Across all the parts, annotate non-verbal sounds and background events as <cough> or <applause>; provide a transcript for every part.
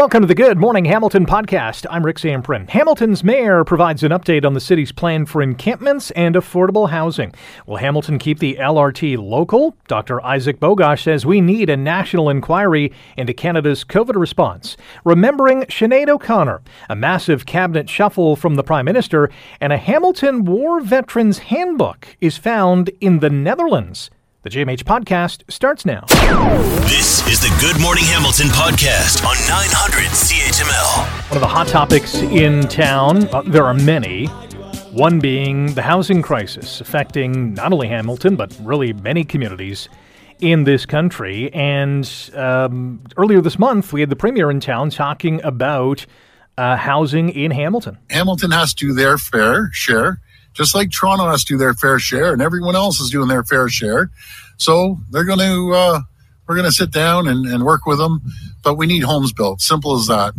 Welcome to the Good Morning Hamilton podcast. I'm Rick Zamperin. Hamilton's mayor provides an update on the city's plan for encampments and affordable housing. Will Hamilton keep the LRT local? Dr. Isaac Bogoch says we need a national inquiry into Canada's COVID response. Remembering Sinead O'Connor, a massive cabinet shuffle from the Prime Minister, and a Hamilton War Veterans Handbook is found in the Netherlands. The GMH podcast starts now. This is the Good Morning Hamilton podcast on 900 CHML. One of the hot topics in town, uh, there are many. One being the housing crisis affecting not only Hamilton, but really many communities in this country. And um, earlier this month, we had the premier in town talking about uh, housing in Hamilton. Hamilton has to do their fair share just like Toronto has to do their fair share and everyone else is doing their fair share. So they're going to, uh, we're going to sit down and, and work with them, but we need homes built. Simple as that.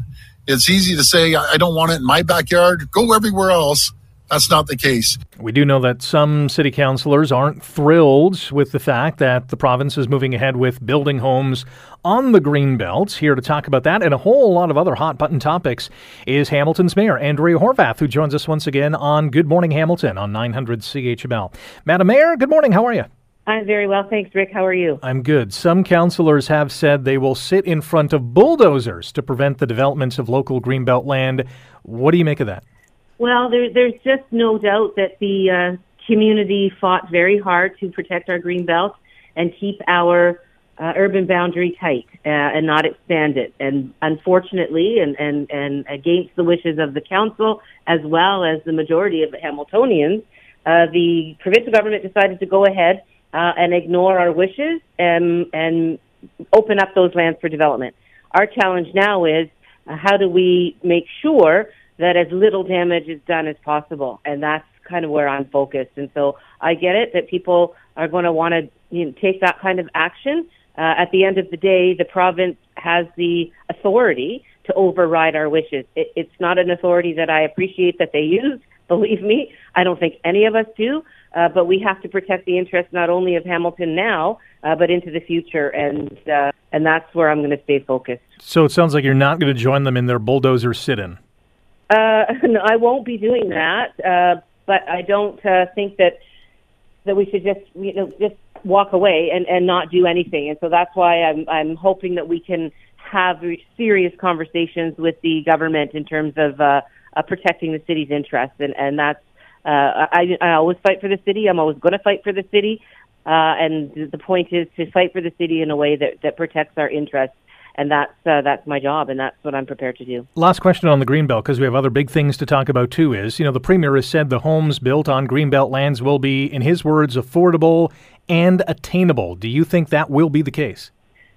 It's easy to say, I don't want it in my backyard. Go everywhere else. That's not the case. We do know that some city councilors aren't thrilled with the fact that the province is moving ahead with building homes on the green belt. Here to talk about that and a whole lot of other hot button topics is Hamilton's Mayor Andrea Horwath, who joins us once again on Good Morning Hamilton on 900 CHML. Madam Mayor, good morning. How are you? I'm very well, thanks, Rick. How are you? I'm good. Some councillors have said they will sit in front of bulldozers to prevent the development of local greenbelt land. What do you make of that? Well, there, there's just no doubt that the uh, community fought very hard to protect our green belt and keep our uh, urban boundary tight uh, and not expand it. And unfortunately, and, and, and against the wishes of the council as well as the majority of the Hamiltonians, uh, the provincial government decided to go ahead uh, and ignore our wishes and, and open up those lands for development. Our challenge now is uh, how do we make sure that as little damage is done as possible. And that's kind of where I'm focused. And so I get it that people are going to want to you know, take that kind of action. Uh, at the end of the day, the province has the authority to override our wishes. It, it's not an authority that I appreciate that they use. <laughs> Believe me, I don't think any of us do. Uh, but we have to protect the interests not only of Hamilton now, uh, but into the future, and uh, and that's where I'm going to stay focused. So it sounds like you're not going to join them in their bulldozer sit-in. Uh, <laughs> no, I won't be doing that. Uh, but I don't uh, think that that we should just you know just walk away and, and not do anything. And so that's why I'm I'm hoping that we can have serious conversations with the government in terms of uh, uh, protecting the city's interests. And and that's uh, I I always fight for the city. I'm always going to fight for the city. Uh, and the point is to fight for the city in a way that, that protects our interests and that's uh, that's my job, and that's what I'm prepared to do. Last question on the greenbelt, because we have other big things to talk about too. Is you know the premier has said the homes built on greenbelt lands will be, in his words, affordable and attainable. Do you think that will be the case?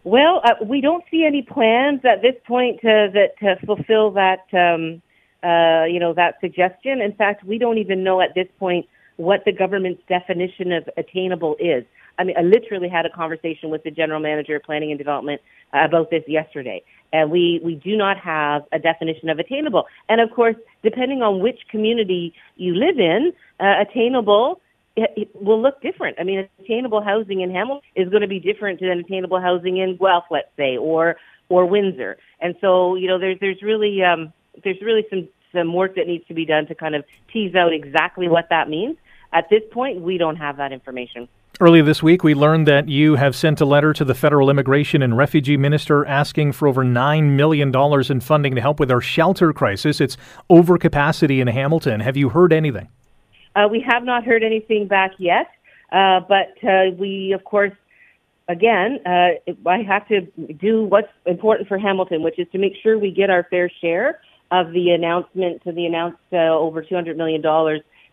Well, uh, we don't see any plans at this point to, that to fulfill that. Um, uh, you know that suggestion. In fact, we don't even know at this point what the government's definition of attainable is. I mean, I literally had a conversation with the general manager of planning and development uh, about this yesterday. And we, we do not have a definition of attainable. And of course, depending on which community you live in, uh, attainable it, it will look different. I mean, attainable housing in Hamilton is going to be different than attainable housing in Guelph, let's say, or or Windsor. And so, you know, there's there's really um, there's really some some work that needs to be done to kind of tease out exactly what that means. At this point, we don't have that information. Earlier this week, we learned that you have sent a letter to the federal immigration and refugee minister asking for over $9 million in funding to help with our shelter crisis. It's overcapacity in Hamilton. Have you heard anything? Uh, we have not heard anything back yet, uh, but uh, we, of course, again, uh, I have to do what's important for Hamilton, which is to make sure we get our fair share of the announcement to the announced uh, over $200 million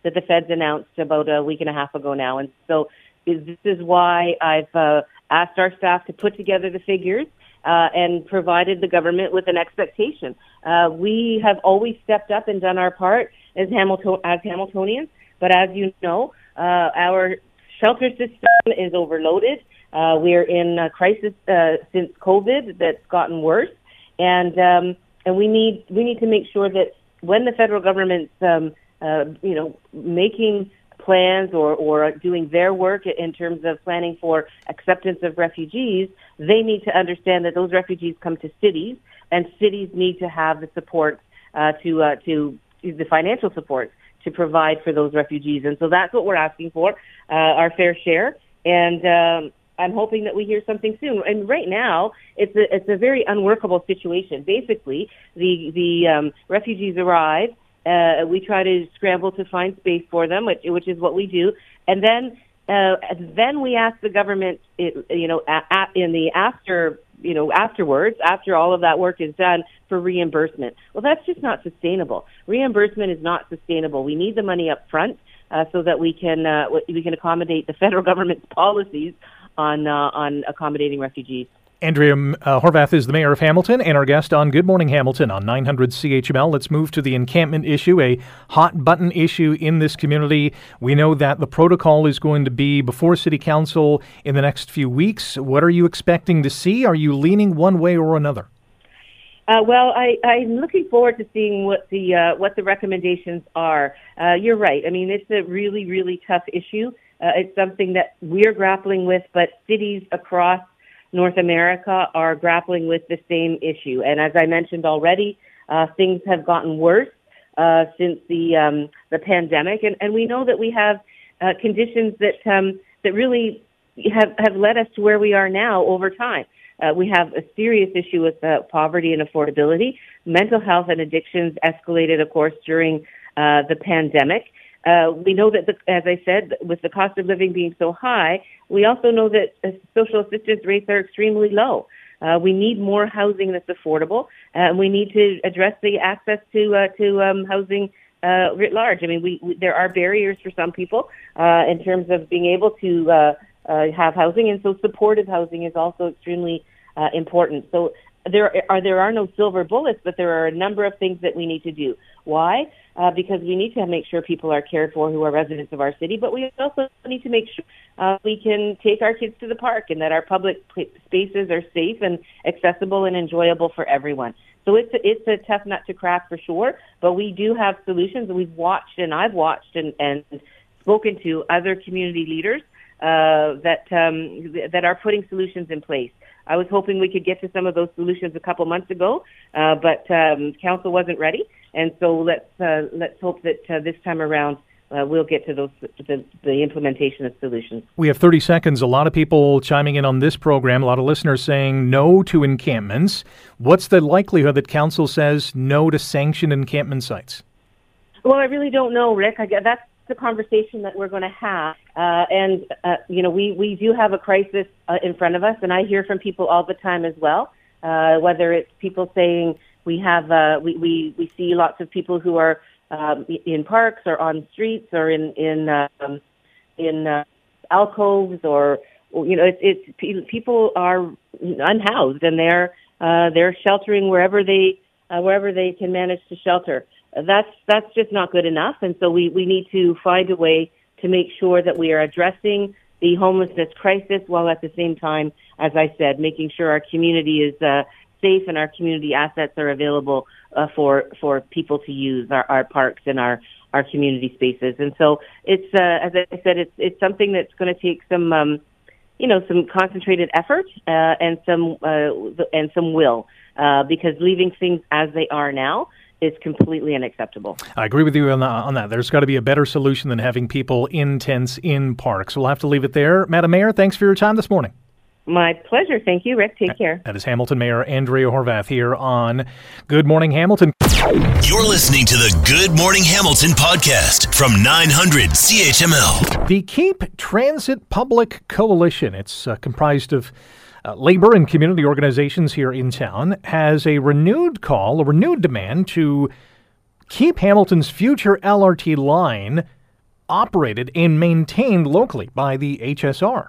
that the feds announced about a week and a half ago now. And so this is why I've uh, asked our staff to put together the figures uh, and provided the government with an expectation. Uh, we have always stepped up and done our part as, Hamilton- as Hamiltonians, but as you know, uh, our shelter system is overloaded. Uh, we're in a crisis uh, since COVID that's gotten worse, and um, and we need we need to make sure that when the federal government's um, uh, you know making plans or, or doing their work in terms of planning for acceptance of refugees, they need to understand that those refugees come to cities, and cities need to have the support uh, to uh, to the financial support to provide for those refugees. And so that's what we're asking for, uh, our fair share. And um, I'm hoping that we hear something soon. And right now, it's a it's a very unworkable situation. Basically, the the um, refugees arrive. Uh, we try to scramble to find space for them, which, which is what we do, and then uh, then we ask the government, you know, in the after you know, afterwards, after all of that work is done for reimbursement. Well, that's just not sustainable. Reimbursement is not sustainable. We need the money up front uh, so that we can uh, we can accommodate the <laughs> federal government's policies on uh, on accommodating refugees. Andrea uh, Horwath is the mayor of Hamilton and our guest on Good Morning Hamilton on 900 CHML. Let's move to the encampment issue, a hot button issue in this community. We know that the protocol is going to be before City Council in the next few weeks. What are you expecting to see? Are you leaning one way or another? Uh, well, I, I'm looking forward to seeing what the uh, what the recommendations are. Uh, you're right. I mean, it's a really, really tough issue. Uh, it's something that we're grappling with, but cities across North America are grappling with the same issue. And as I mentioned already, uh, things have gotten worse uh, since the um, the pandemic, and, and we know that we have uh, conditions that um, that really have have led us to where we are now over time. Uh, we have a serious issue with uh, poverty and affordability. Mental health and addictions escalated, of course, during uh, the pandemic. Uh, we know that, the, as I said, with the cost of living being so high, we also know that uh, social assistance rates are extremely low. Uh, we need more housing that's affordable, and we need to address the access to uh, to um, housing uh, writ large. I mean, we, we there are barriers for some people uh, in terms of being able to have housing, and so supportive housing is also extremely important. So there are there are no silver bullets, but there are a number of things that we need to do. Why? Uh, because we need to make sure people are cared for who are residents of our city, but we also need to make sure uh, we can take our kids to the park and that our public spaces are safe and accessible and enjoyable for everyone. So it's a, it's a tough nut to crack for sure, but we do have solutions. We've watched and I've watched and, and spoken to other community leaders uh, that um, that are putting solutions in place. I was hoping we could get to some of those solutions a couple months ago, uh, but um, council wasn't ready, and so let's uh, let's hope that uh, this time around uh, we'll get to those the, the, implementation of solutions. We have 30 seconds. A lot of people chiming in on this program. A lot of listeners saying no to encampments. What's the likelihood that council says no to sanctioned encampment sites? Well, I really don't know, Rick. I, that's the conversation that we're going to have. Uh, and, uh, you know, we, we do have a crisis uh, in front of us, and I hear from people all the time as well, uh, whether it's people saying we have, uh, we, we, we see lots of people who are um, in parks or on streets or in, in, um, in uh, alcoves or, you know, it's, it's people are unhoused and they're, uh, they're sheltering wherever they, uh, wherever they can manage to shelter that's that's just not good enough. And so we, we need to find a way to make sure that we are addressing the homelessness crisis while at the same time, as I said, making sure our community is uh, safe and our community assets are available uh, for for people to use our, our parks and our our community spaces. And so it's uh, as I said, it's it's something that's going to take some um, you know some concentrated effort uh, and some uh, and some will uh, because leaving things as they are now is completely unacceptable. I agree with you on, on that. There's got to be a better solution than having people in tents in parks. We'll have to leave it there. Madam Mayor, thanks for your time this morning. My pleasure. Thank you, Rick. Take care. That is Hamilton Mayor Andrea Horwath here on Good Morning Hamilton. You're listening to the Good Morning Hamilton podcast from 900 CHML. The Keep Transit Public Coalition. It's uh, comprised of uh, labor and community organizations here in town has a renewed call, a renewed demand to keep Hamilton's future LRT line operated and maintained locally by the HSR.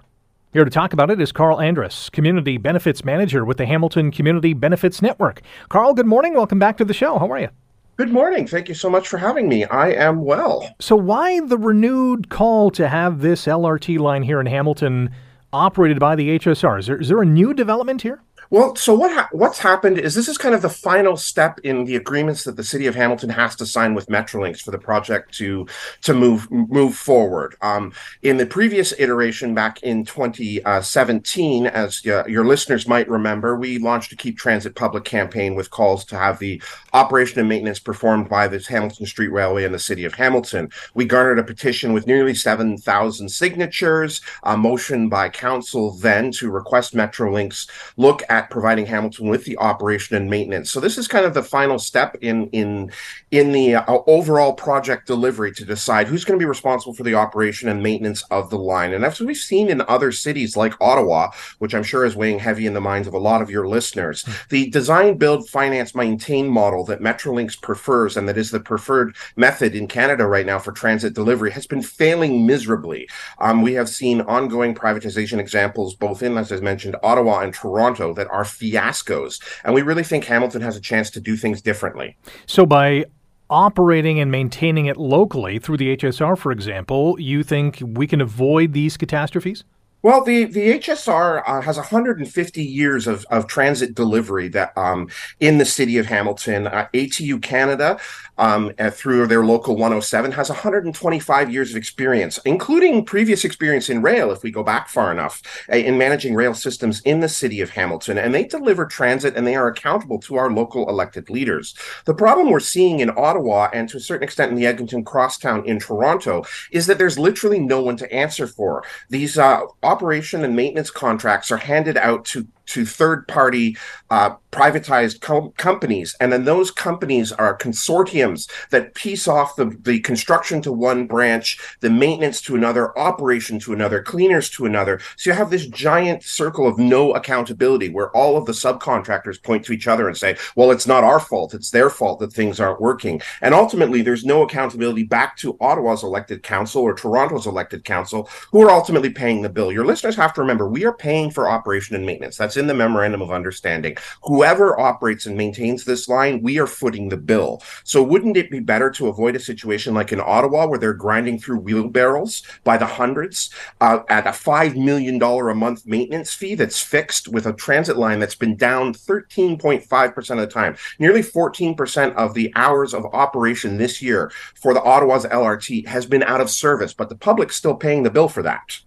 Here to talk about it is Karl Andrus, Community Benefits Manager with the Hamilton Community Benefits Network. Karl, good morning. Welcome back to the show. How are you? Good morning. Thank you so much for having me. I am well. So, why the renewed call to have this LRT line here in Hamilton operated by the HSR. Is there, is there a new development here? Well, so what ha- what's happened is this is kind of the final step in the agreements that the city of Hamilton has to sign with Metrolinx for the project to to move move forward. Um, in the previous iteration back in 2017, as uh, your listeners might remember, we launched a Keep Transit Public campaign with calls to have the operation and maintenance performed by the Hamilton Street Railway and the city of Hamilton. We garnered a petition with nearly 7,000 signatures, a motion by council then to request Metrolinx look at at providing Hamilton with the operation and maintenance. So this is kind of the final step in in in the uh, overall project delivery to decide who's going to be responsible for the operation and maintenance of the line. And as we've seen in other cities like Ottawa, which I'm sure is weighing heavy in the minds of a lot of your listeners, the design, build, finance, maintain model that Metrolinx prefers and that is the preferred method in Canada right now for transit delivery has been failing miserably. Um, we have seen ongoing privatization examples both in, as I mentioned, Ottawa and Toronto that are fiascos. And we really think Hamilton has a chance to do things differently. So by operating and maintaining it locally through the HSR, for example, you think we can avoid these catastrophes? Well, the the HSR uh, has 150 years of, of transit delivery that um, in the city of Hamilton. Uh, ATU Canada, um, through their local 107, has 125 years of experience, including previous experience in rail, if we go back far enough, uh, in managing rail systems in the city of Hamilton. And they deliver transit, and they are accountable to our local elected leaders. The problem we're seeing in Ottawa, and to a certain extent in the Eglinton Crosstown in Toronto, is that there's literally no one to answer for these uh, operation and maintenance contracts are handed out to to third party uh, privatized co- companies. And then those companies are consortiums that piece off the, the construction to one branch, the maintenance to another, operation to another, cleaners to another. So you have this giant circle of no accountability where all of the subcontractors point to each other and say, well, it's not our fault. It's their fault that things aren't working. And ultimately, there's no accountability back to Ottawa's elected council or Toronto's elected council who are ultimately paying the bill. Your listeners have to remember we are paying for operation and maintenance. That's in the memorandum of understanding. Whoever operates and maintains this line, we are footing the bill. So wouldn't it be better to avoid a situation like in Ottawa where they're grinding through wheelbarrows by the hundreds uh, at a $5 million a month maintenance fee that's fixed with a transit line that's been down 13.5% of the time. Nearly 14% of the hours of operation this year for the Ottawa's LRT has been out of service, but the public's still paying the bill for that.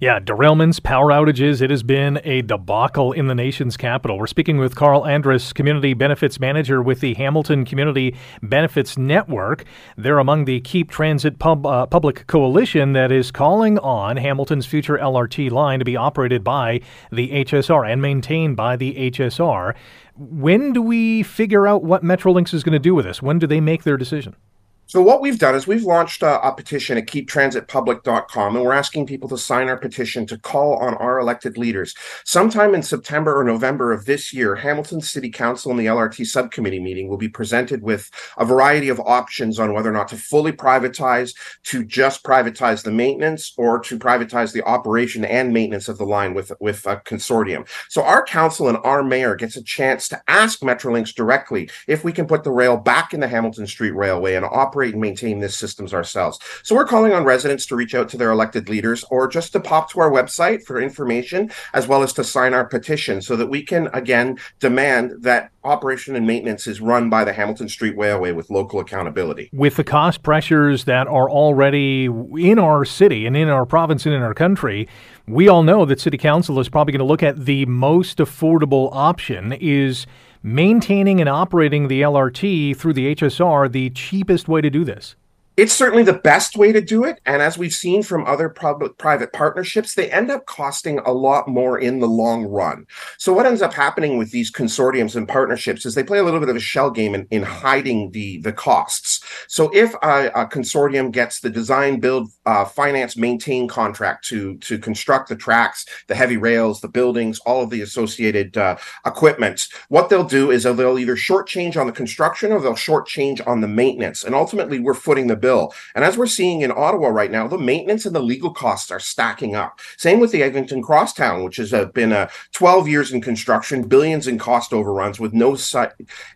Yeah, derailments, power outages. It has been a debacle in the nation's capital. We're speaking with Karl Andrus, Community Benefits Manager with the Hamilton Community Benefits Network. They're among the Keep Transit Pub, uh, Public Coalition that is calling on Hamilton's future LRT line to be operated by the HSR and maintained by the HSR. When do we figure out what Metrolinx is going to do with this? When do they make their decision? So what we've done is we've launched a, a, petition at keeptransitpublic.com and we're asking people to sign our petition to call on our elected leaders. Sometime in September or November of this year, Hamilton City Council and the LRT subcommittee meeting will be presented with a variety of options on whether or not to fully privatize, to just privatize the maintenance, or to privatize the operation and maintenance of the line with, with a consortium. So our council and our mayor gets a chance to ask Metrolinx directly if we can put the rail back in the Hamilton Street Railway and operate operate and maintain these systems ourselves. So we're calling on residents to reach out to their elected leaders or just to pop to our website for information as well as to sign our petition so that we can again demand that operation and maintenance is run by the Hamilton Street Railway with local accountability. With the cost pressures that are already in our city and in our province and in our country, we all know that city council is probably going to look at the most affordable option is maintaining and operating the LRT through the HSR the cheapest way to do this? It's certainly the best way to do it. And as we've seen from other public private partnerships, they end up costing a lot more in the long run. So what ends up happening with these consortiums and partnerships is they play a little bit of a shell game in, in hiding the, the costs. So if a, a consortium gets the design, build, uh, finance, maintain contract to, to construct the tracks, the heavy rails, the buildings, all of the associated uh, equipment, what they'll do is they'll either shortchange on the construction or they'll shortchange on the maintenance. And ultimately, we're footing the bill. And as we're seeing in Ottawa right now, the maintenance and the legal costs are stacking up. Same with the Eglinton Crosstown, which has uh, been uh, 12 years in construction, billions in cost overruns with no sight,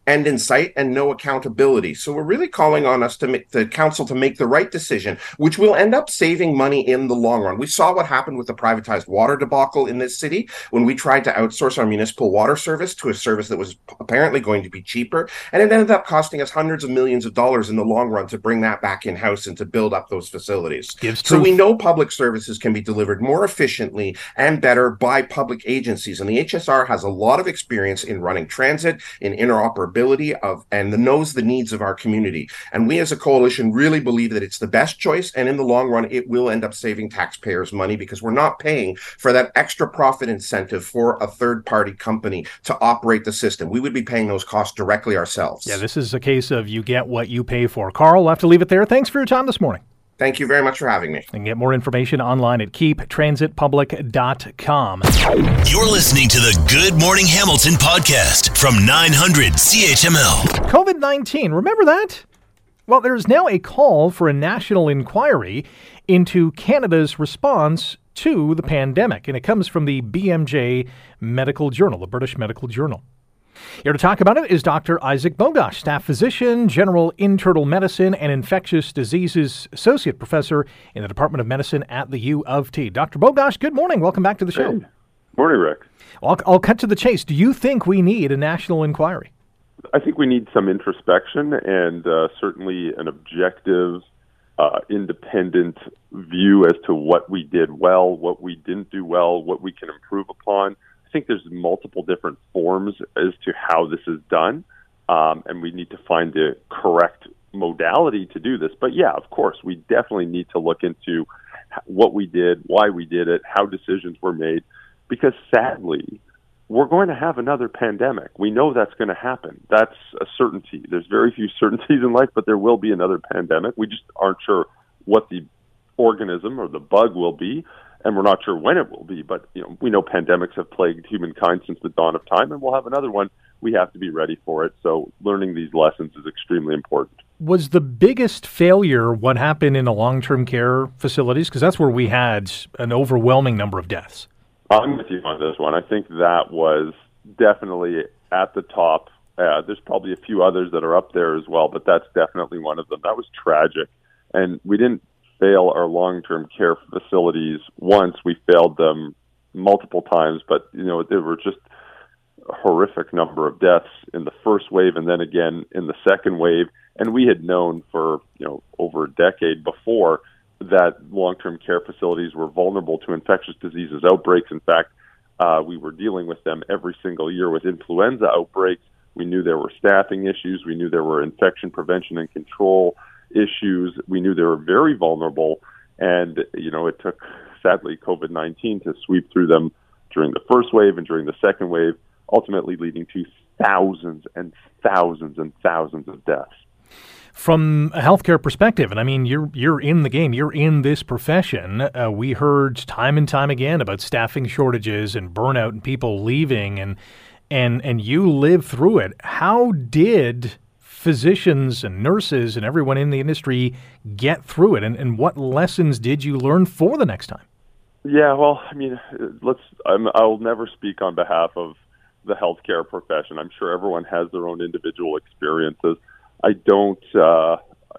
end in sight and no accountability. So we're really calling on us to make the council to make the right decision, which will end up saving money in the long run. We saw what happened with the privatized water debacle in this city when we tried to outsource our municipal water service to a service that was apparently going to be cheaper. And it ended up costing us hundreds of millions of dollars in the long run to bring that back in house and to build up those facilities. Gives so we know public services can be delivered more efficiently and better by public agencies. And the HSR has a lot of experience in running transit, in interoperability of, and knows the needs of our community. And we as a coalition really believe that it's the best choice. And in the long run, it will end up saving taxpayers money because we're not paying for that extra profit incentive for a third party company to operate the system. We would be paying those costs directly ourselves. Yeah, this is a case of you get what you pay for. Karl, we'll have to leave it there. Thanks for your time this morning. Thank you very much for having me. And get more information online at keeptransitpublic.com. You're listening to the Good Morning Hamilton podcast from 900 CHML. COVID 19, remember that? Well, there's now a call for a national inquiry into Canada's response to the pandemic, and it comes from the BMJ Medical Journal, the British Medical Journal. Here to talk about it is Dr. Isaac Bogoch, staff physician, general internal medicine, and infectious diseases associate professor in the Department of Medicine at the U of T. Dr. Bogoch, good morning. Welcome back to the show. Hey. Morning, Rick. I'll, I'll cut to the chase. Do you think we need a national inquiry? I think we need some introspection and uh, certainly an objective, uh, independent view as to what we did well, what we didn't do well, what we can improve upon. I think there's multiple different forms as to how this is done, um, and we need to find the correct modality to do this. But yeah, of course, we definitely need to look into what we did, why we did it, how decisions were made, because sadly, we're going to have another pandemic. We know that's going to happen. That's a certainty. There's very few <laughs> certainties in life, but there will be another pandemic. We just aren't sure what the organism or the bug will be, and we're not sure when it will be. But you know, we know pandemics have plagued humankind since the dawn of time, and we'll have another one. We have to be ready for it. So, learning these lessons is extremely important. Was the biggest failure what happened in the long term care facilities? Because that's where we had an overwhelming number of deaths. I'm with you on this one. I think that was definitely at the top. Uh, there's probably a few others that are up there as well, but that's definitely one of them. That was tragic. And we didn't fail our long-term care facilities once. We failed them multiple times, but you know there were just a horrific number of deaths in the first wave, and then again in the second wave. And we had known for you know over a decade before that long-term care facilities were vulnerable to infectious diseases outbreaks. In fact, uh, we were dealing with them every single year with influenza outbreaks. We knew there were staffing issues. We knew there were infection prevention and control issues. We knew they were very vulnerable, and you know it took sadly COVID nineteen to sweep through them during the first wave and during the second wave, ultimately leading to thousands and thousands and thousands of deaths. From a healthcare perspective, and I mean you're you're in the game, you're in this profession. Uh, we heard time and time again about staffing shortages and burnout and people leaving, and and and you lived through it. How did physicians and nurses and everyone in the industry get through it? And, and what lessons did you learn for the next time? Yeah, well, I mean, let's. I'm, I'll never speak on behalf of the healthcare profession. I'm sure everyone has their own individual experiences. I don't uh,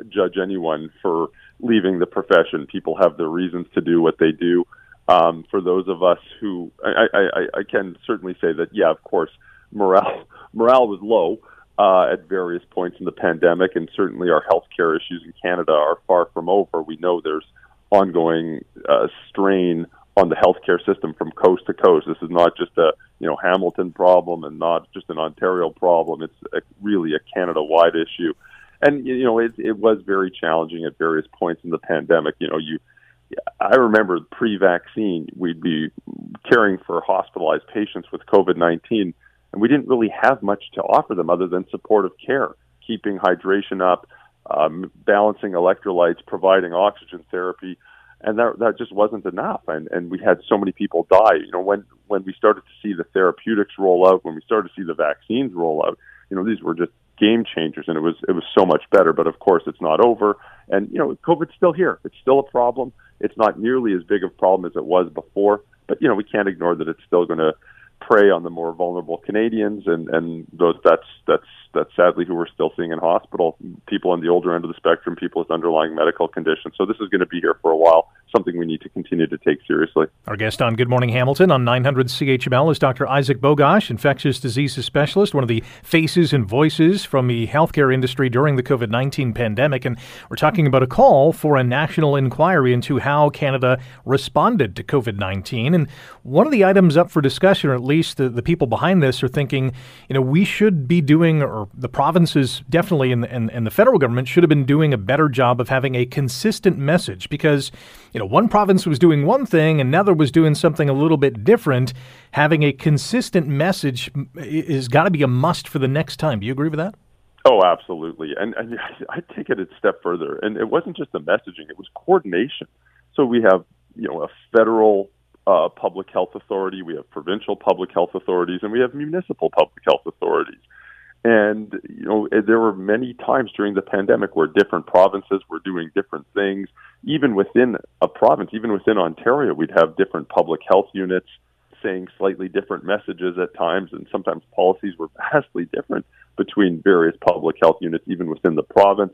judge anyone for leaving the profession. People have their reasons to do what they do. Um, for those of us who, I, I, I can certainly say that, yeah, of course, morale <laughs> morale was low uh, at various points in the pandemic, and certainly our healthcare issues in Canada are far from over. We know there's ongoing uh, strain on the healthcare system from coast to coast. This is not just a you know Hamilton problem and not just an Ontario problem. It's a, really a Canada-wide issue, and you know it, it was very challenging at various points in the pandemic. You know, you I remember pre-vaccine, we'd be caring for hospitalized patients with COVID-19, and we didn't really have much to offer them other than supportive care, keeping hydration up, um, balancing electrolytes, providing oxygen therapy. And that that just wasn't enough. And and we had so many people die. You know when when we started to see the therapeutics roll out when we started to see the vaccines roll out you know these were just game changers and it was it was so much better. But of course it's not over. And you know covid's still here. It's still a problem. It's not nearly as big of a problem as it was before. But you know we can't ignore that it's still going to prey on the more vulnerable Canadians, and and those that's that's that's sadly who we're still seeing in hospital. People on the older end of the spectrum, people with underlying medical conditions. So this is going to be here for a while. Something we need to continue to take seriously. Our guest on Good Morning Hamilton on 900 CHML is Dr. Isaac Bogoch, infectious diseases specialist, one of the faces and voices from the healthcare industry during the COVID 19 pandemic. And we're talking about a call for a national inquiry into how Canada responded to COVID 19. And one of the items up for discussion, or at least the, the people behind this, are thinking, you know, we should be doing, or the provinces definitely and, and, and the federal government should have been doing a better job of having a consistent message because, you know, one province was doing one thing, another was doing something a little bit different. Having a consistent message is got to be a must for the next time. Do you agree with that? Oh, absolutely. And, and I take it a step further. And it wasn't just the messaging; it was coordination. So we have, you know, a federal uh, public health authority, we have provincial public health authorities, and we have municipal public health authorities. And you know, there were many times during the pandemic where different provinces were doing different things. Even within a province, even within Ontario, we'd have different public health units saying slightly different messages at times, and sometimes policies were <laughs> vastly different between various public health units, even within the province.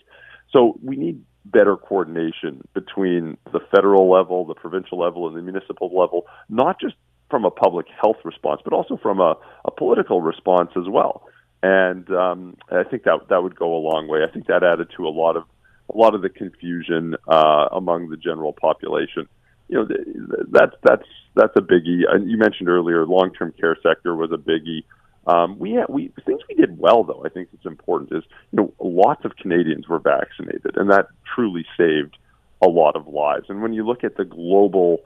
So we need better coordination between the federal level, the provincial level, and the municipal level, not just from a public health response, but also from a, a political response as well and um, I think that that would go a long way. I think that added to a lot of a lot of the confusion uh, among the general population. You know, that's that's that's a biggie. And you mentioned earlier, long-term care sector was a biggie. Um, we had, we things we did well though. I think it's important is you know lots of Canadians were vaccinated, and that truly saved a lot of lives. And when you look at the global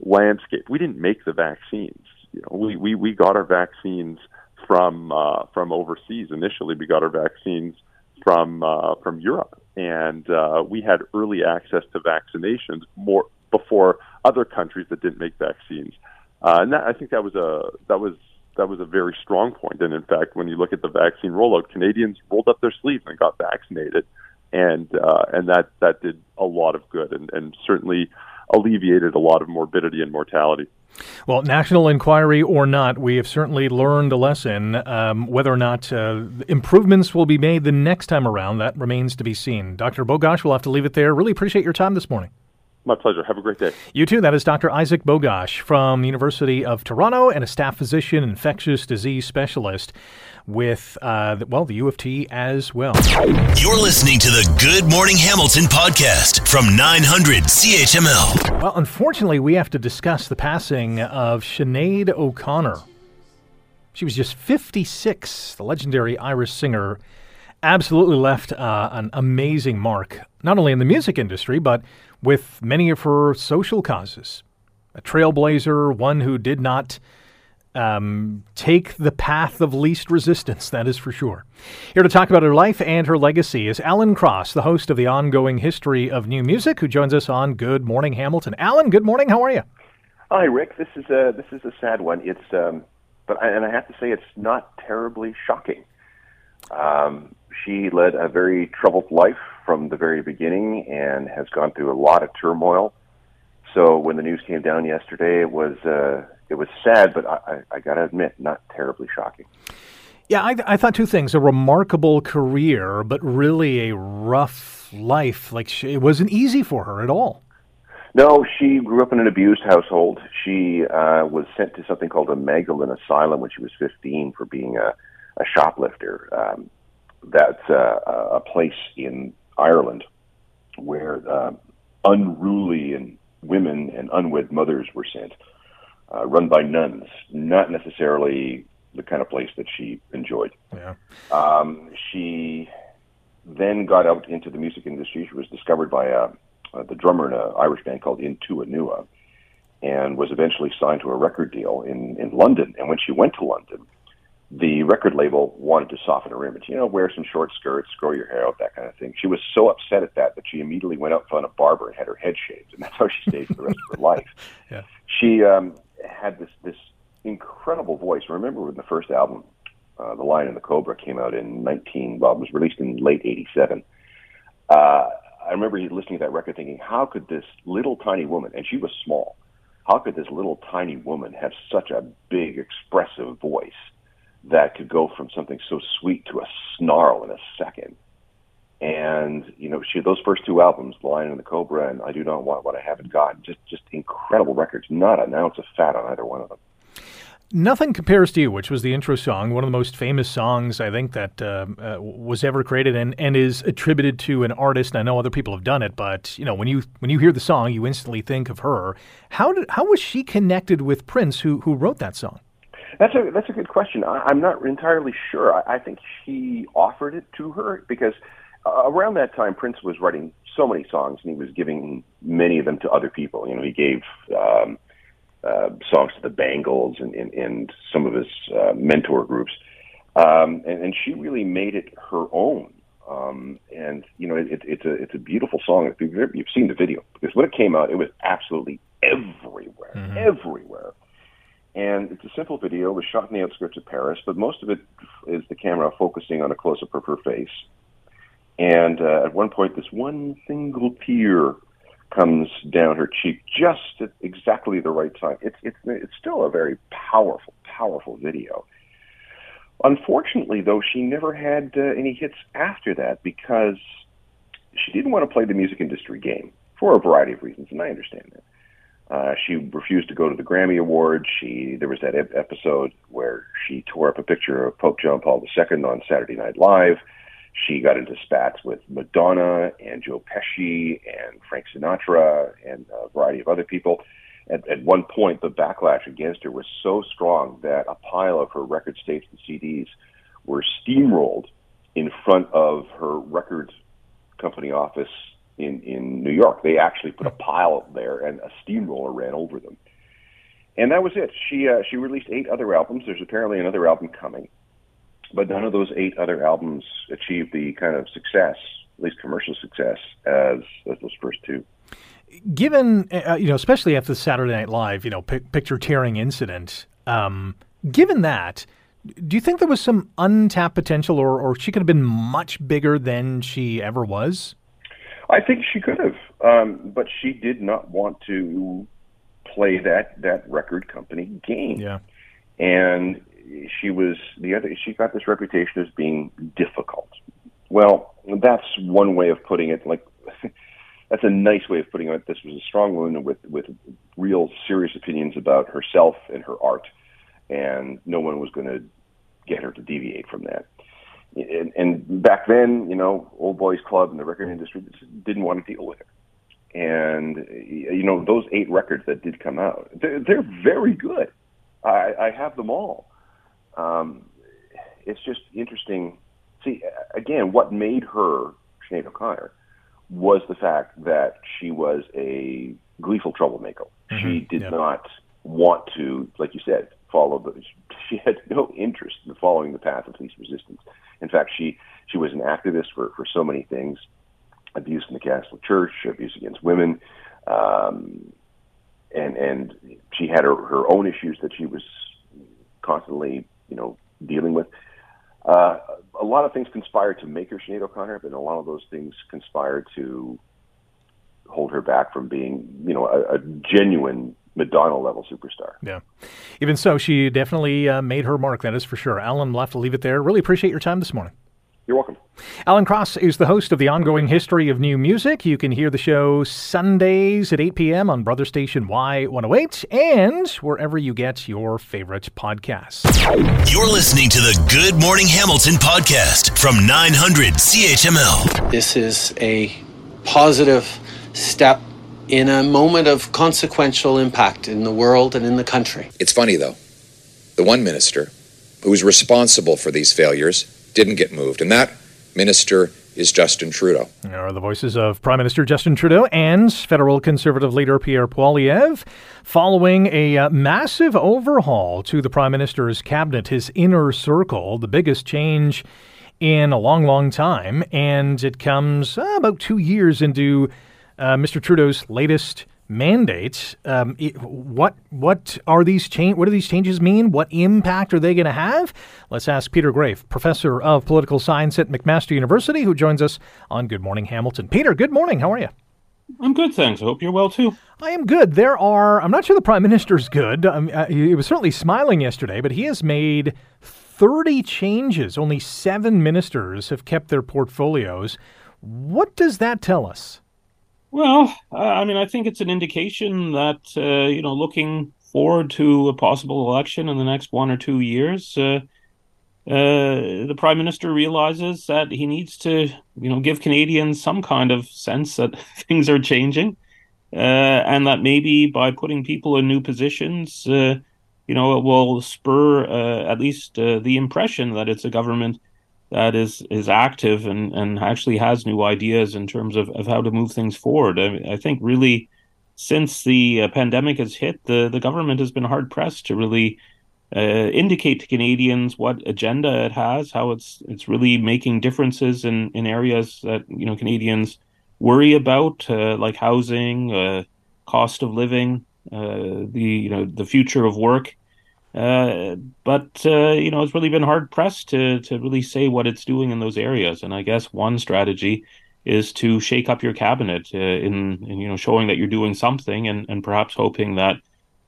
landscape, we didn't make the vaccines. You know, we we we got our vaccines from uh, from overseas. Initially, we got our vaccines from uh, from Europe, and uh, we had early access to vaccinations more before other countries that didn't make vaccines. Uh, and that, I think that was a that was that was a very strong point. And in fact, when you look at the vaccine rollout, Canadians rolled up their sleeves and got vaccinated, and uh, and that that did a lot of good, and, and certainly alleviated a lot of morbidity and mortality. Well, national inquiry or not, we have certainly learned a lesson. Um, whether or not uh, improvements will be made the next time around, that remains to be seen. Dr. Bogoch, we'll have to leave it there. Really appreciate your time this morning. My pleasure. Have a great day. You too. That is Dr. Isaac Bogoch from the University of Toronto and a staff physician, infectious disease specialist with, uh, well, the U of T as well. You're listening to the Good Morning Hamilton podcast from 900 CHML. Well, unfortunately, we have to discuss the passing of Sinead O'Connor. She was just 56, the legendary Irish singer. Absolutely left uh, an amazing mark, not only in the music industry, but with many of her social causes. A trailblazer, one who did not um, take the path of least resistance, that is for sure. Here to talk about her life and her legacy is Alan Cross, the host of the ongoing History of New Music, who joins us on Good Morning Hamilton. Alan, good morning. How are you? Hi, Rick. This is a this is a sad one. It's um, but I, and I have to say it's not terribly shocking. Um, she led a very troubled life from the very beginning and has gone through a lot of turmoil. So when the news came down yesterday, it was uh, it was sad, but I, I, I got to admit, not terribly shocking. Yeah, I, I thought two things: a remarkable career, but really a rough life. Like she, it wasn't easy for her at all. No, she grew up in an abused household. She uh, was sent to something called a Magdalen Asylum when she was 15 for being a, a shoplifter. Um, that's uh, a place in Ireland where uh, unruly and women and unwed mothers were sent uh, run by nuns, not necessarily the kind of place that she enjoyed. Yeah. Um, she then got out into the music industry. She was discovered by a, uh, the drummer in an Irish band called In Tua Nua and was eventually signed to a record deal in, in London. And when she went to London, the record label wanted to soften her image. You know, wear some short skirts, grow your hair out, that kind of thing. She was so upset at that that she immediately went out and found a barber and had her head shaved, and that's how she stayed for the rest of her <laughs> life. Yeah. She um, had this this incredible voice. Remember when the first album, uh, The Lion and the Cobra, came out in 19, well, it was released in late 87. Uh, I remember listening to that record thinking, how could this little tiny woman, and she was small, how could this little tiny woman have such a big, expressive voice that could go from something so sweet to a snarl in a second? And you know, she those first two albums, The Lion and the Cobra, and I Do Not Want What I Haven't Got, just just incredible records. Not an ounce of fat on either one of them. Nothing Compares to You, which was the intro song, one of the most famous songs I think that uh, uh, was ever created and, and is attributed to an artist. I know other people have done it, but you know when you when you hear the song, you instantly think of her. How did how was she connected with Prince, who who wrote that song? That's a that's a good question. I, I'm not entirely sure. I, I think he offered it to her because uh, around that time, Prince was writing so many songs, and he was giving many of them to other people. You know, he gave. Um, uh, songs to the Bangles and, and, and some of his uh, mentor groups. Um, and, and she really made it her own. Um, and you know, it, it's a it's a beautiful song. If you've, you've seen the video, because when it came out, it was absolutely everywhere, mm-hmm. everywhere. And it's a simple video. It was shot in the outskirts of Paris, but most of it is the camera focusing on a close up of her face. And uh, at one point, this one single tear comes down her cheek just at exactly the right time. It's it's it's still a very powerful, powerful video. Unfortunately, though, she never had uh, any hits after that because she didn't want to play the music industry game for a variety of reasons, and I understand that. Uh, she refused to go to the Grammy Awards. She there was that episode where she tore up a picture of Pope John Paul II on Saturday Night Live. She got into spats with Madonna and Joe Pesci and Frank Sinatra and a variety of other people. At, at one point, the backlash against her was so strong that a pile of her record tapes and CDs were steamrolled in front of her record company office in, in New York. They actually put a pile there, and a steamroller ran over them. And that was it. She uh, she released eight other albums. There's apparently another album coming but none of those eight other albums achieved the kind of success, at least commercial success, as as those first two. Given, uh, you know, especially after the Saturday Night Live, you know, picture tearing incident, um, given that, do you think there was some untapped potential, or, or she could have been much bigger than she ever was? I think she could have, um, but she did not want to play that that record company game. Yeah. And she was the other. She got this reputation as being difficult. Well, that's one way of putting it. Like <laughs> that's a nice way of putting it. This was a strong woman with with real serious opinions about herself and her art, and no one was going to get her to deviate from that. And, and back then, you know, old boys club and the record industry didn't want to deal with her. And you know, those eight records that did come out, they're, they're very good. I, I have them all um, it's just interesting. See, again, what made her Sinead O'Connor was the fact that she was a gleeful troublemaker. Mm-hmm. She did yeah. not want to, like you said, follow the. She had no interest in following the path of least resistance. In fact, she she was an activist for for so many things: abuse in the Catholic Church, abuse against women, um, and and she had her her own issues that she was constantly you know, dealing with. Uh, a lot of things conspired to make her Sinead O'Connor, but a lot of those things conspired to hold her back from being, you know, a, a genuine Madonna level superstar. Yeah. Even so, she definitely uh, made her mark, that is for sure. Alan, we'll have to leave it there. Really appreciate your time this morning. You're welcome. Alan Cross is the host of the ongoing history of new music. You can hear the show Sundays at 8 p.m. on Brother Station Y108 and wherever you get your favorite podcasts. You're listening to the Good Morning Hamilton podcast from 900 CHML. This is a positive step in a moment of consequential impact in the world and in the country. It's funny, though. The one minister who was responsible for these failures didn't get moved. And that minister is Justin Trudeau. There are the voices of Prime Minister Justin Trudeau and federal conservative leader Pierre Poilievre following a uh, massive overhaul to the Prime Minister's cabinet, his inner circle, the biggest change in a long, long time. And it comes uh, about two years into uh, Mr. Trudeau's latest mandates. Um, it, what what are these change? What do these changes mean? What impact are they going to have? Let's ask Peter Graefe, professor of political science at McMaster University, who joins us on Good Morning Hamilton. Peter, good morning. How are you? I'm good, thanks. I hope you're well too. I am good. There are, I'm not sure the Prime Minister's good. Um, uh, he was certainly smiling yesterday, but he has made 30 changes. Only seven ministers have kept their portfolios. What does that tell us? Well, I mean, I think it's an indication that, uh, you know, looking forward to a possible election in the next one or two years, uh, uh, the prime minister realizes that he needs to, you know, give Canadians some kind of sense that <laughs> things are changing, uh, and that maybe by putting people in new positions, uh, you know, it will spur uh, at least the impression that it's a government that is is active and and actually has new ideas in terms of, of how to move things forward. I, I think really since the pandemic has hit, the the government has been hard pressed to really uh, indicate to Canadians what agenda it has, how it's it's really making differences in, in areas that you know Canadians worry about, uh, like housing, uh, cost of living, uh, the you know the future of work. Uh, but uh, you know it's really been hard pressed to to really say what it's doing in those areas. And I guess one strategy is to shake up your cabinet in, in you know showing that you're doing something, and and perhaps hoping that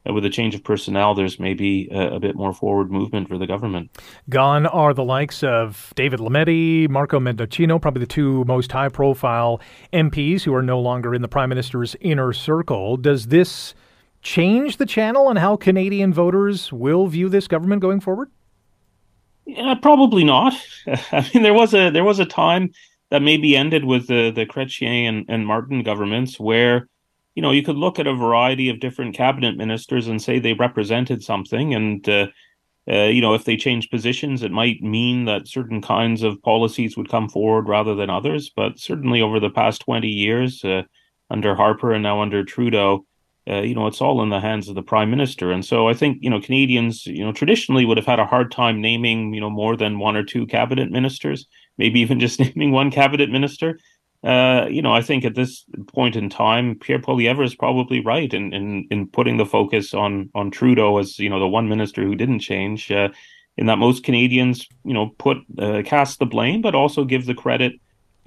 uh, with a change of personnel, there's maybe a, a, bit more forward movement for the government. Gone are the likes of David Lametti, Marco Mendicino, probably the two most high profile MPs who are no longer in the Prime Minister's inner circle. Does this change the channel and how Canadian voters will view this government going forward? Yeah, probably not. <laughs> I mean, there was a there was a time that maybe ended with the the Chrétien and, and Martin governments where you know, you could look at a variety of different cabinet ministers and say they represented something. And, uh, uh, you know, if they change positions, it might mean that certain kinds of policies would come forward rather than others. But certainly over the past 20 years, uh, under Harper and now under Trudeau, uh, you know, it's all in the hands of the prime minister. And so I think, you know, Canadians, you know, traditionally would have had a hard time naming, you know, more than one or two cabinet ministers, maybe even <laughs> just naming one cabinet minister. Uh, you know, I think at this point in time, Pierre Poilievre is probably right in, in in putting the focus on on Trudeau as you know the one minister who didn't change. Uh, in that most Canadians, you know, put uh, cast the blame, but also give the credit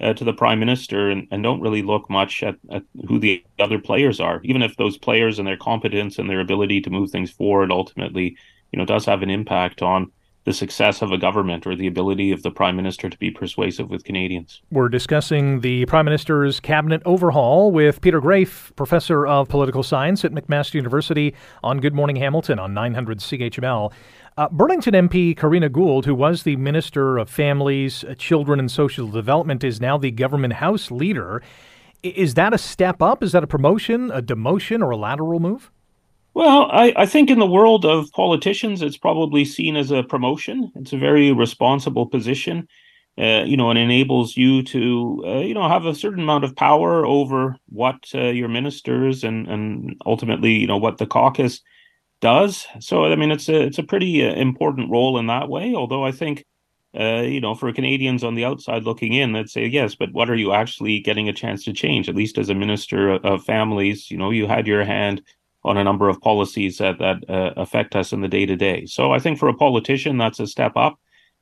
uh, to the prime minister and, and don't really look much at, at who the other players are, even if those players and their competence and their ability to move things forward ultimately, you know, does have an impact on the success of a government or the ability of the prime minister to be persuasive with Canadians. We're discussing the prime minister's cabinet overhaul with Peter Graefe, professor of political science at McMaster University, on Good Morning Hamilton on 900 CHML. Uh, Burlington MP Karina Gould, who was the Minister of Families, uh, Children and Social Development, is now the government House leader. Is that a step up? Is that a promotion, a demotion, or a lateral move? Well, I, I think in the world of politicians, it's probably seen as a promotion. It's a very responsible position, uh, you know, and enables you to, uh, you know, have a certain amount of power over what uh, your ministers and and ultimately, you know, what the caucus does. So, I mean, it's a it's a pretty uh, important role in that way. Although I think, uh, you know, for Canadians on the outside looking in, they'd say yes, but what are you actually getting a chance to change? At least as a minister of families, you know, you had your hand on a number of policies that that uh, affect us in the day to day. So I think for a politician, that's a step up.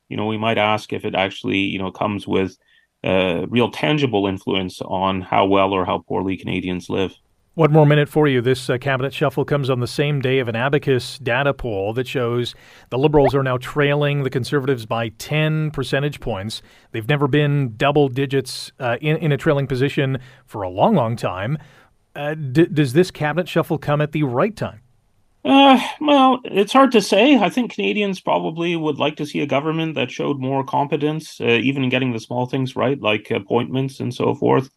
You know, we might ask if it actually you know comes with uh, real tangible influence on how well or how poorly Canadians live. One more minute for you. This uh, cabinet shuffle comes on the same day of an Abacus data poll that shows the Liberals are now trailing the Conservatives by 10 percentage points. They've never been double digits uh, in, in a trailing position for a long, long time. Uh, d- does this cabinet shuffle come at the right time? Uh, well, it's hard to say. I think Canadians probably would like to see a government that showed more competence, uh, even in getting the small things right, like appointments and so forth.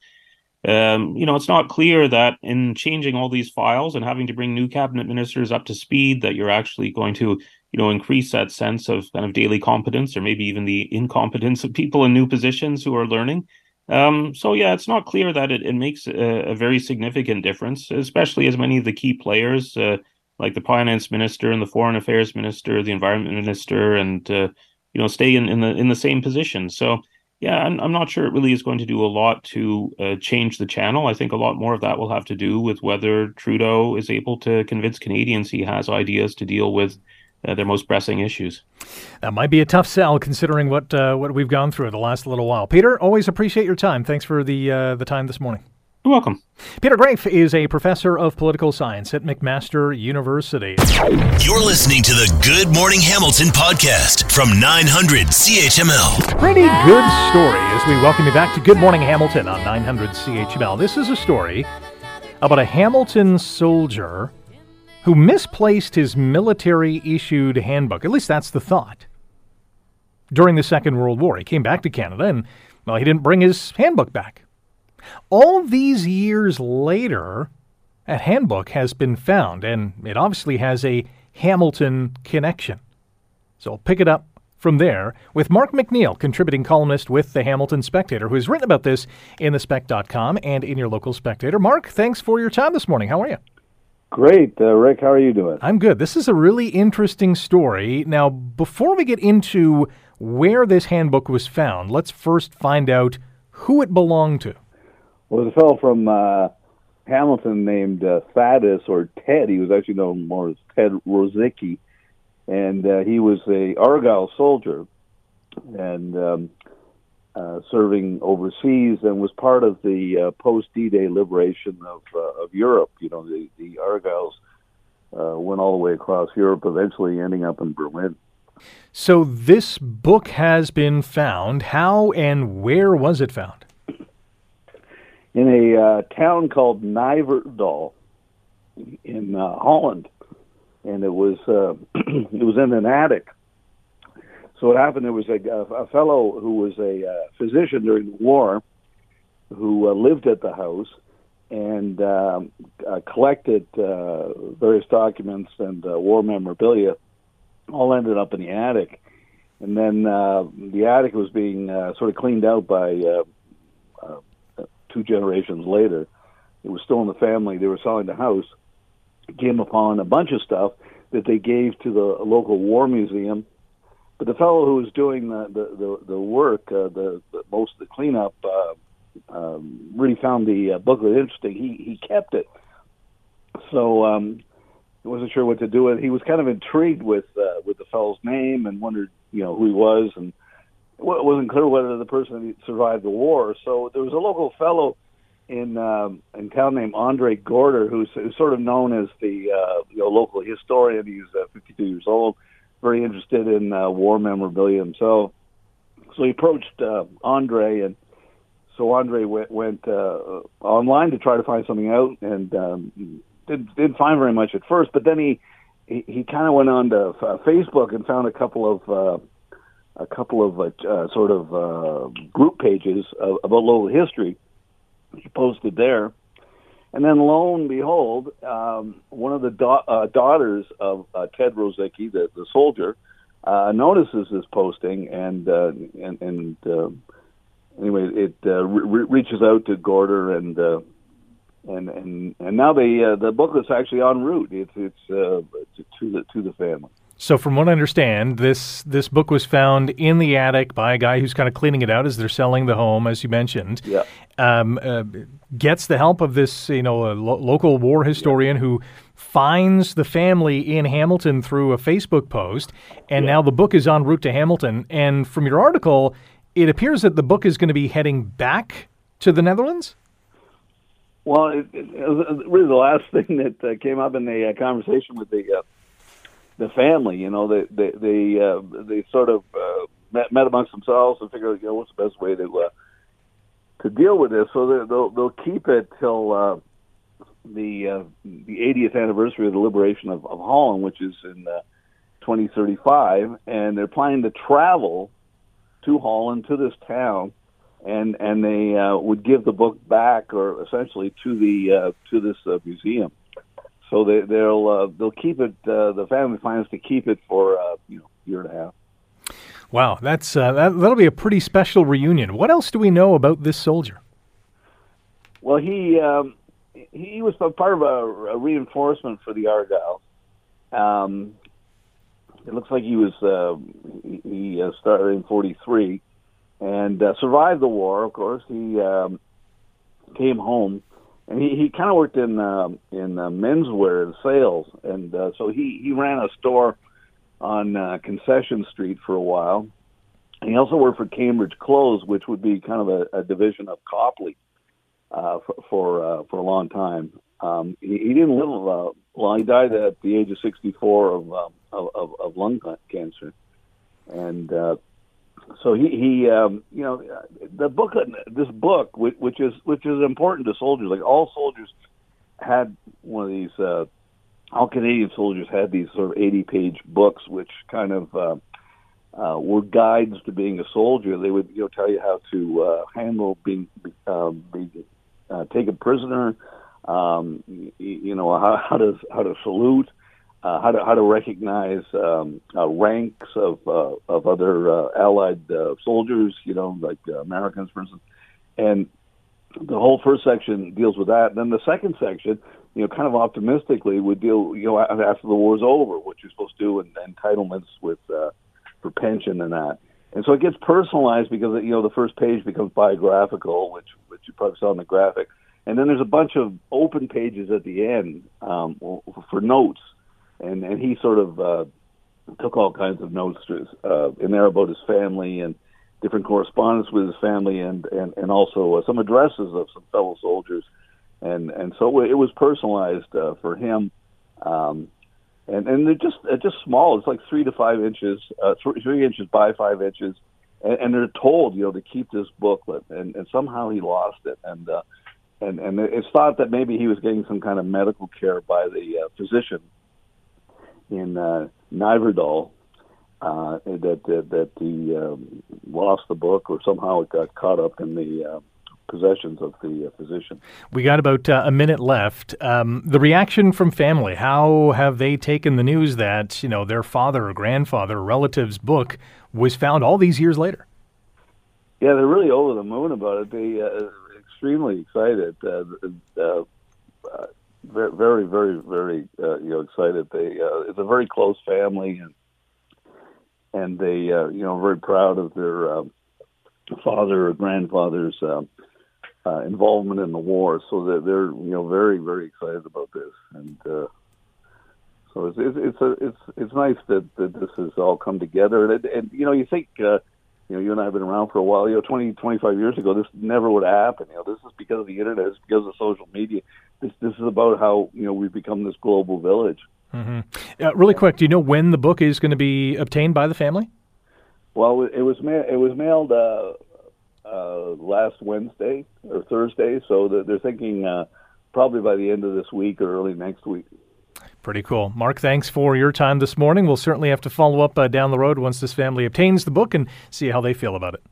Um, you know, it's not clear that in changing all these files and having to bring new cabinet ministers up to speed, that you're actually going to, you know, increase that sense of kind of daily competence or maybe even the incompetence of people in new positions who are learning. Um, so yeah, it's not clear that it, it makes a, a, very significant difference, especially as many of the key players, uh, like the finance minister and the foreign affairs minister, the environment minister, and uh, you know, stay in, in the in the same position. So yeah, I'm, I'm not sure it really is going to do a lot to uh, change the channel. I think a lot more of that will have to do with whether Trudeau is able to convince Canadians he has ideas to deal with uh, their most pressing issues. That might be a tough sell considering what uh, what we've gone through the last little while. Peter, always appreciate your time. Thanks for the uh, the time this morning. You're welcome. Peter Graefe is a professor of political science at McMaster University. You're listening to the Good Morning Hamilton podcast from 900 CHML. Pretty good story as we welcome you back to Good Morning Hamilton on 900 CHML. This is a story about a Hamilton soldier who misplaced his military issued handbook. At least that's the thought. During the Second World War, he came back to Canada and, well, he didn't bring his handbook back. All these years later, a handbook has been found, and it obviously has a Hamilton connection. So I'll pick it up from there with Mark McNeil, contributing columnist with the Hamilton Spectator, who's written about this in the spec.com and in your local Spectator. Mark, thanks for your time this morning. How are you? Great. Uh, Rick, how are you doing? I'm good. This is a really interesting story. Now, before we get into where this handbook was found, let's first find out who it belonged to. Was a fellow from uh, Hamilton named uh, Thaddeus or Ted. He was actually known more as Ted Rosicki, and uh, he was a Argyll soldier and um, uh, serving overseas, and was part of the uh, post D-Day liberation of uh, of Europe. You know, the the Argylls uh, went all the way across Europe, eventually ending up in Berlin. So this book has been found. How and where was it found? In a uh, town called Nijverdal in uh, Holland, and it was uh, <clears throat> it was in an attic. So what happened? There was a, a fellow who was a uh, physician during the war, who uh, lived at the house and um, uh, collected uh, various documents and uh, war memorabilia. All ended up in the attic, and then uh, the attic was being uh, sort of cleaned out by uh, uh, two generations later. It was still in the family. They were selling the house. Came upon a bunch of stuff that they gave to the local war museum. But the fellow who was doing the the, the, the work, uh, the, the most of the cleanup, uh, um, really found the uh, booklet interesting. He he kept it. So um, he wasn't sure what to do with it. He was kind of intrigued with uh, with the fellow's name and wondered, you know, who he was and it wasn't clear whether the person survived the war. So there was a local fellow in um, in town named Andre Gorder, who's, who's sort of known as the uh, you know, local historian. He's uh, 52 years old, very interested in uh, war memorabilia himself. So he approached uh, Andre, and so Andre went, went uh, online to try to find something out, and um, didn't, didn't find very much at first. But then he he, he kind of went on to uh, Facebook and found a couple of uh, a couple of uh, uh, sort of uh, group pages of, about local history. He posted there, and then lo and behold, um, one of the da- uh, daughters of uh, Ted Rosicki, the, the soldier, uh, notices this posting, and uh, and, and uh, anyway, it uh, re- reaches out to Gorder and. Uh, and and and now the uh, the booklet's actually en route. It's it's uh, to the to the family. So, from what I understand, this this book was found in the attic by a guy who's kind of cleaning it out as they're selling the home, as you mentioned. Yeah. Um, uh, gets the help of this, you know, lo- local war historian yeah. who finds the family in Hamilton through a Facebook post, and yeah. now the book is en route to Hamilton. And from your article, it appears that the book is going to be heading back to the Netherlands. Well, it, it, it really the last <laughs> thing that uh, came up in the uh, conversation with the uh, the family. You know, they they they uh, they sort of uh, met met amongst themselves and figured, out you know what's the best way to uh, to deal with this. So they'll they'll keep it till uh, the uh, the 80th anniversary of the liberation of, of Holland, which is in uh, 2035, and they're planning to travel to Holland to this town. And and they uh, would give the book back, or essentially to the uh, to this uh, museum so they, they'll uh, they'll keep it. Uh, the family plans to keep it for uh, you know year and a half. Wow, that's uh, that, that'll be a pretty special reunion. What else do we know about this soldier? Well, he um, he was part of a, a reinforcement for the Argyll. Um, it looks like he was uh, he uh, started in '43 and uh, survived the war. Of course, he um, came home and he, he kind of worked in uh, in uh, menswear and sales, and uh, so he he ran a store on uh, Concession Street for a while. And he also worked for Cambridge Clothes, which would be kind of a, a division of Coppley. uh, for for, uh, for a long time. Um, he, he didn't live uh, long. He died at the age of 64 of um, of, of, of lung cancer, and uh, so he he um, you know the book this book which, which is which is important to soldiers. Like all soldiers had one of these. Uh, all Canadian soldiers had these sort of 80 page books, which kind of uh, uh, were guides to being a soldier. They would you know tell you how to uh, handle being uh, being uh, taken prisoner, um, you, you know how, how to how to salute, uh, how to how to recognize um, uh, ranks of uh, of other uh, allied uh, soldiers, you know, like uh, Americans, for instance, and the whole first section deals with that. And then the second section, you know, kind of optimistically would deal, you know, after the war's over, what you're supposed to do, and entitlements with for pension and that. And so it gets personalized because you know the first page becomes biographical, which which you probably saw in the graphic, and then there's a bunch of open pages at the end um, for notes, and and he sort of uh, took all kinds of notes uh, in there about his family and different correspondence with his family, and and and also uh, some addresses of some fellow soldiers, and and so it was personalized uh, for him. Um, and and they're just they're just small. It's like three to five inches, uh, three, three inches by five inches, and, and they're told you know to keep this booklet, and, and somehow he lost it, and uh, and and it's thought that maybe he was getting some kind of medical care by the uh, physician in uh, Nijverdal, uh, that that, that he um, lost the book or somehow it got caught up in the uh, possessions of the uh, physician. We got about uh, a minute left. Um, the reaction from family, how have they taken the news that, you know, their father or grandfather or relative's book was found all these years later? Yeah, they're really over the moon about it. They uh, extremely excited. Uh, uh, uh, very, very, very, you know, excited. They uh, it's a very close family, and and they, uh, you know, very proud of their um, father or grandfather's um, uh, involvement in the war, so that they're you know very very excited about this, and uh, so it's it's it's a, it's it's nice that, that this has all come together, and, and you know you think. Uh, you know, you and I have been around for a while. You know, 20, 25 years ago, this never would happen. You know, this is because of the internet. It's because of social media. This this is about how you know we've become this global village. Mm-hmm. Uh, really quick, do you know when the book is going to be obtained by the family? Well, it was ma- it was mailed uh, uh, last Wednesday or Thursday, so they're thinking uh, probably by the end of this week or early next week. Pretty cool. Mark, thanks for your time this morning. We'll certainly have to follow up uh, down the road once this family obtains the book and see how they feel about it.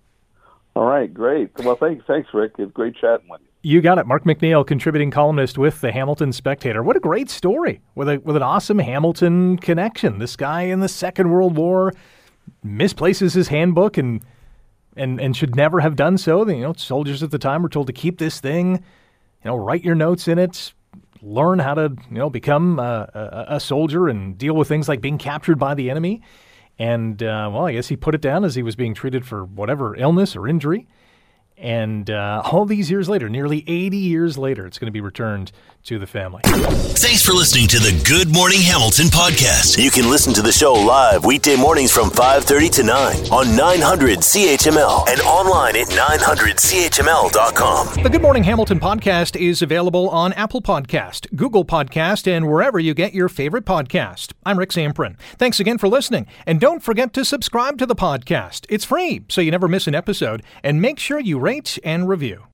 All right, great. Well, thanks, thanks, Rick. It's great chatting with you. You got it, Mark McNeil, contributing columnist with the Hamilton Spectator. What a great story with a with an awesome Hamilton connection. This guy in the Second World War misplaces his handbook and and and should never have done so. You know, soldiers at the time were told to keep this thing, you know, write your notes in it, learn how to you know become a, a, a soldier and deal with things like being captured by the enemy. And uh, well, I guess he put it down as he was being treated for whatever illness or injury. And uh, all these years later, nearly 80 years later, it's going to be returned to the family. Thanks for listening to the Good Morning Hamilton podcast. You can listen to the show live weekday mornings from 5:30 to 9 on 900 CHML and online at 900CHML.com. The Good Morning Hamilton podcast is available on Apple Podcast, Google Podcast, and wherever you get your favorite podcast. I'm Rick Zamperin. Thanks again for listening, and don't forget to subscribe to the podcast. It's free, so you never miss an episode, and make sure you rate and review.